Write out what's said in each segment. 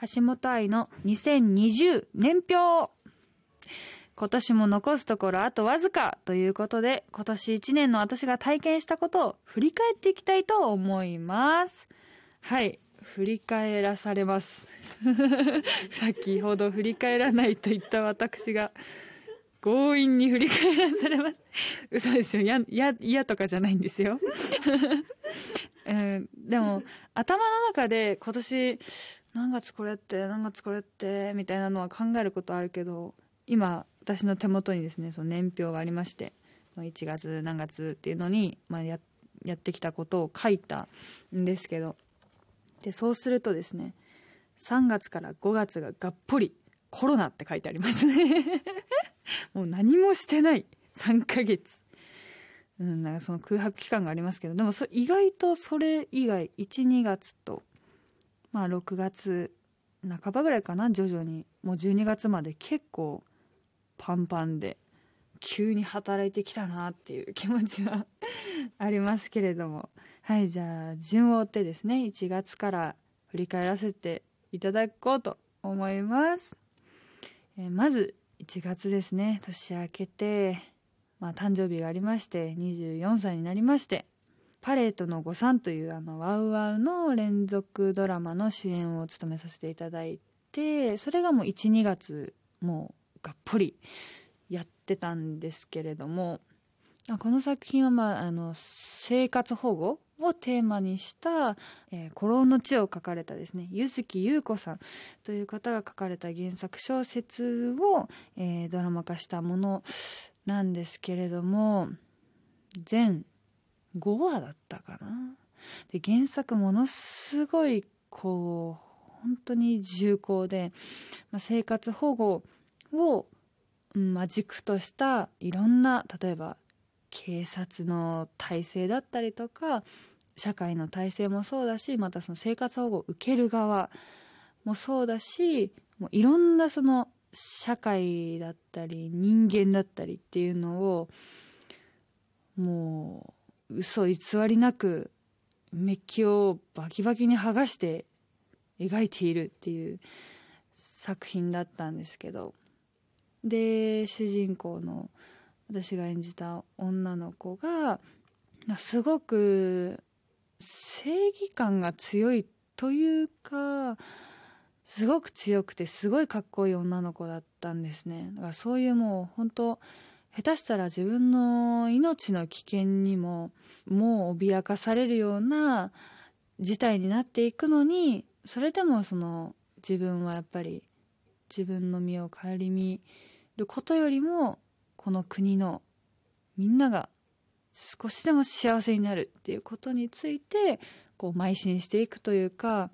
橋本愛の2020年表。今年も残すところあとわずかということで今年1年の私が体験したことを振り返っていきたいと思います。はい振り返らされます。先ほど振り返らないと言った私が強引に振り返らされます。嘘ですよ。嫌嫌とかじゃないんですよ、うん、でも頭の中で今年何月これって何月これってみたいなのは考えることあるけど今私の手元にですねその年表がありまして1月何月っていうのに、まあや、やってきたことを書いたんですけどでそうするとですね3月から5月ががっぽりコロナって書いてありますね。もう何もしてない3ヶ月。うん、なんかその空白期間がありますけどでも意外とそれ以外12月とまあ6月半ばぐらいかな徐々に。もう12月まで結構パンパンで急に働いてきたなっていう 気持ちは ありますけれども。はいじゃあ順を追ってですね1月から振り返らせていただこうと思います、えー、まず1月ですね。年明けてまあ誕生日がありまして24歳になりましてパレートの誤算というあのワウワウの連続ドラマの主演を務めさせていただいてそれがもう12月もうがっぽりやってたんですけれどもこの作品は、まあ、あの生活保護をテーマにした「えー、古老の地」を書かれたですね柚木優子さんという方が書かれた原作小説を、えー、ドラマ化したものなんですけれども全5話だったかな。で原作ものすごいこう本当に重厚で、まあ、生活保護を、うんまあ、軸としたいろんな例えば警察の体制だったりとか社会の体制もそうだしまたその生活保護を受ける側もそうだしもういろんなその社会だったり人間だったりっていうのをもう嘘偽りなくメッキをバキバキに剥がして描いているっていう作品だったんですけど。で主人公の私が演じた女の子がすごく正義感が強いというかすごく強くてすごいかっこいい女の子だったんですね。だからそういうもう本当下手したら自分の命の危険にももう脅かされるような事態になっていくのにそれでもその自分はやっぱり自分の身を顧みることよりもこの国のみんなが少しでも幸せになるっていうことについてこう邁進していくというか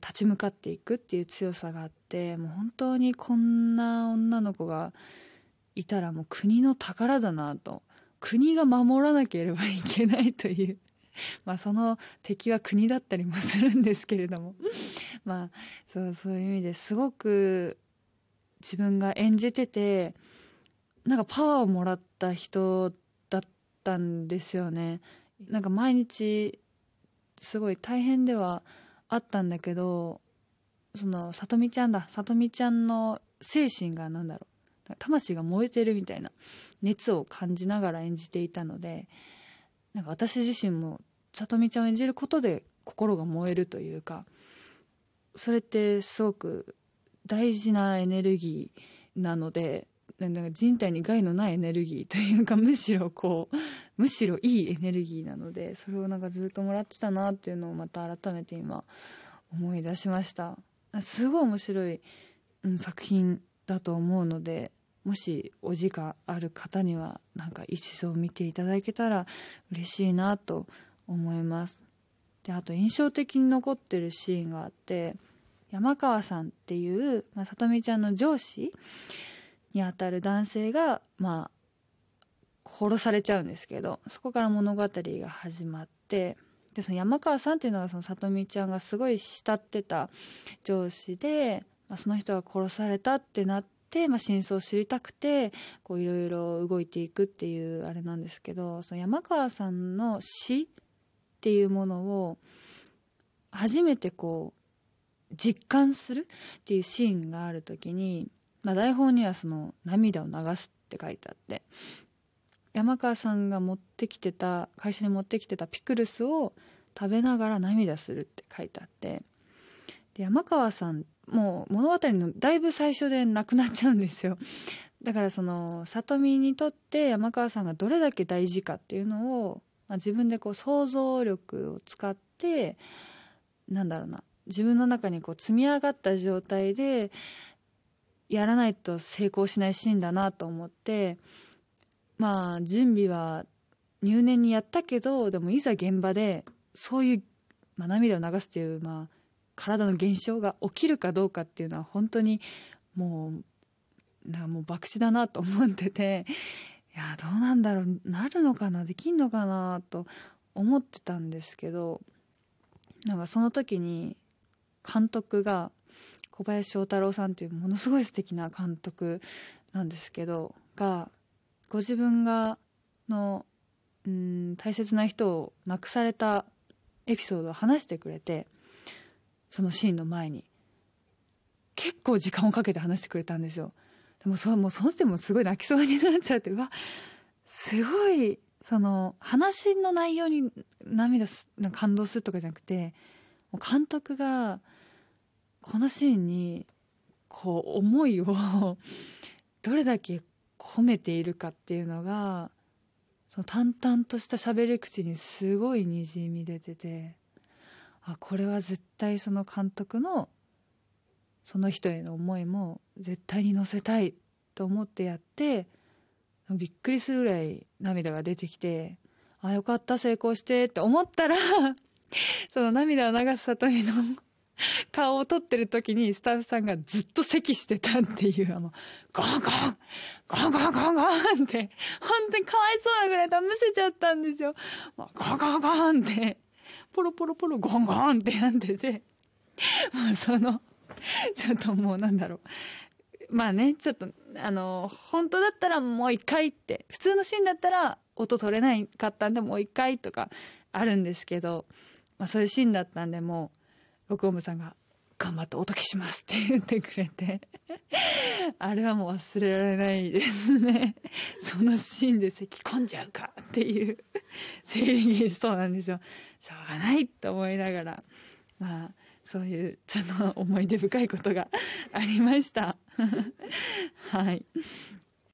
立ち向かっていくっていう強さがあってもう本当にこんな女の子がいたらもう国の宝だなと。国が守らなければいけないという。まあその敵は国だったりもするんですけれども。まあそうそういう意味ですごく自分が演じててなんかパワーをもらった人だったんですよね。なんか毎日すごい大変ではあったんだけどそのさとみちゃんだ。さとみちゃんの精神が何だろう。魂が燃えてるみたいな熱を感じながら演じていたのでなんか私自身も里美ちゃんを演じることで心が燃えるというかそれってすごく大事なエネルギーなのでなんか人体に害のないエネルギーというかむしろこうむしろいいエネルギーなのでそれをなんかずっともらってたなっていうのをまた改めて今思い出しました。すごい面白い、うん、作品だと思うのでもしお時間ある方にはなんか一度見ていただけたら嬉しいなと思います。であと印象的に残ってるシーンがあって山川さんっていう、まあ、里美ちゃんの上司にあたる男性がまあ殺されちゃうんですけどそこから物語が始まってでその山川さんっていうのがその里美ちゃんがすごい慕ってた上司で、まあ、その人が殺されたってなって、まあ、真相を知りたくてこういろいろ動いていくっていうあれなんですけどその山川さんの死っていうものを初めてこう実感するっていうシーンがある時に、まあ、台本にはその涙を流すって書いてあって山川さんが持ってきてた会社に持ってきてたピクルスを食べながら涙するって書いてあってで山川さんもう物語のだいぶ最初で亡くなっちゃうんですよ。だからその里見にとって山川さんがどれだけ大事かっていうのを、まあ、自分でこう想像力を使ってなんだろうな自分の中にこう積み上がった状態でやらないと成功しないシーンだなと思ってまあ準備は入念にやったけどでもいざ現場でそういう、まあ、涙を流すっていう、まあ、体の現象が起きるかどうかっていうのは本当にもうなんかもう博打だなと思ってて いやどうなんだろうなるのかなできんのかなと思ってたんですけどなんかその時に監督が小林翔太郎さんというものすごい素敵な監督なんですけどがご自分がのうん大切な人を亡くされたエピソードを話してくれてそのシーンの前に。結構時間をかけて話してくれたんですよ。でもそもうその時もすごい泣きそうになっちゃって。わすごいその話の内容に涙す感動するとかじゃなくてもう監督がこのシーンにこう思いをどれだけ込めているかっていうのがその淡々とした喋り口にすごいにじみ出てて。あこれは絶対その監督のその人への思いも絶対に乗せたいと思ってやってびっくりするぐらい涙が出てきてあよかった成功してって思ったら その涙を流す里見の 顔を撮ってる時にスタッフさんがずっと咳してたっていうあのゴンゴンゴンゴンゴンゴンって本当にかわいそうなぐらいむせちゃったんですよ。ゴンゴンゴンってポロポロポロゴンゴンってなっててもうそのちょっともうなんだろう。まあねちょっとあの本当だったらもう一回って普通のシーンだったら音取れないかったんでもう一回とかあるんですけど、まあ、そういうシーンだったんでもう録音部さんが「頑張って音消します」って言ってくれて。あれはもう忘れられないですね。そのシーンで咳込んじゃうかっていう生理現象なんですよ。しょうがないと思いながら。まあそういうちょっと思い出深いことがありました。はい。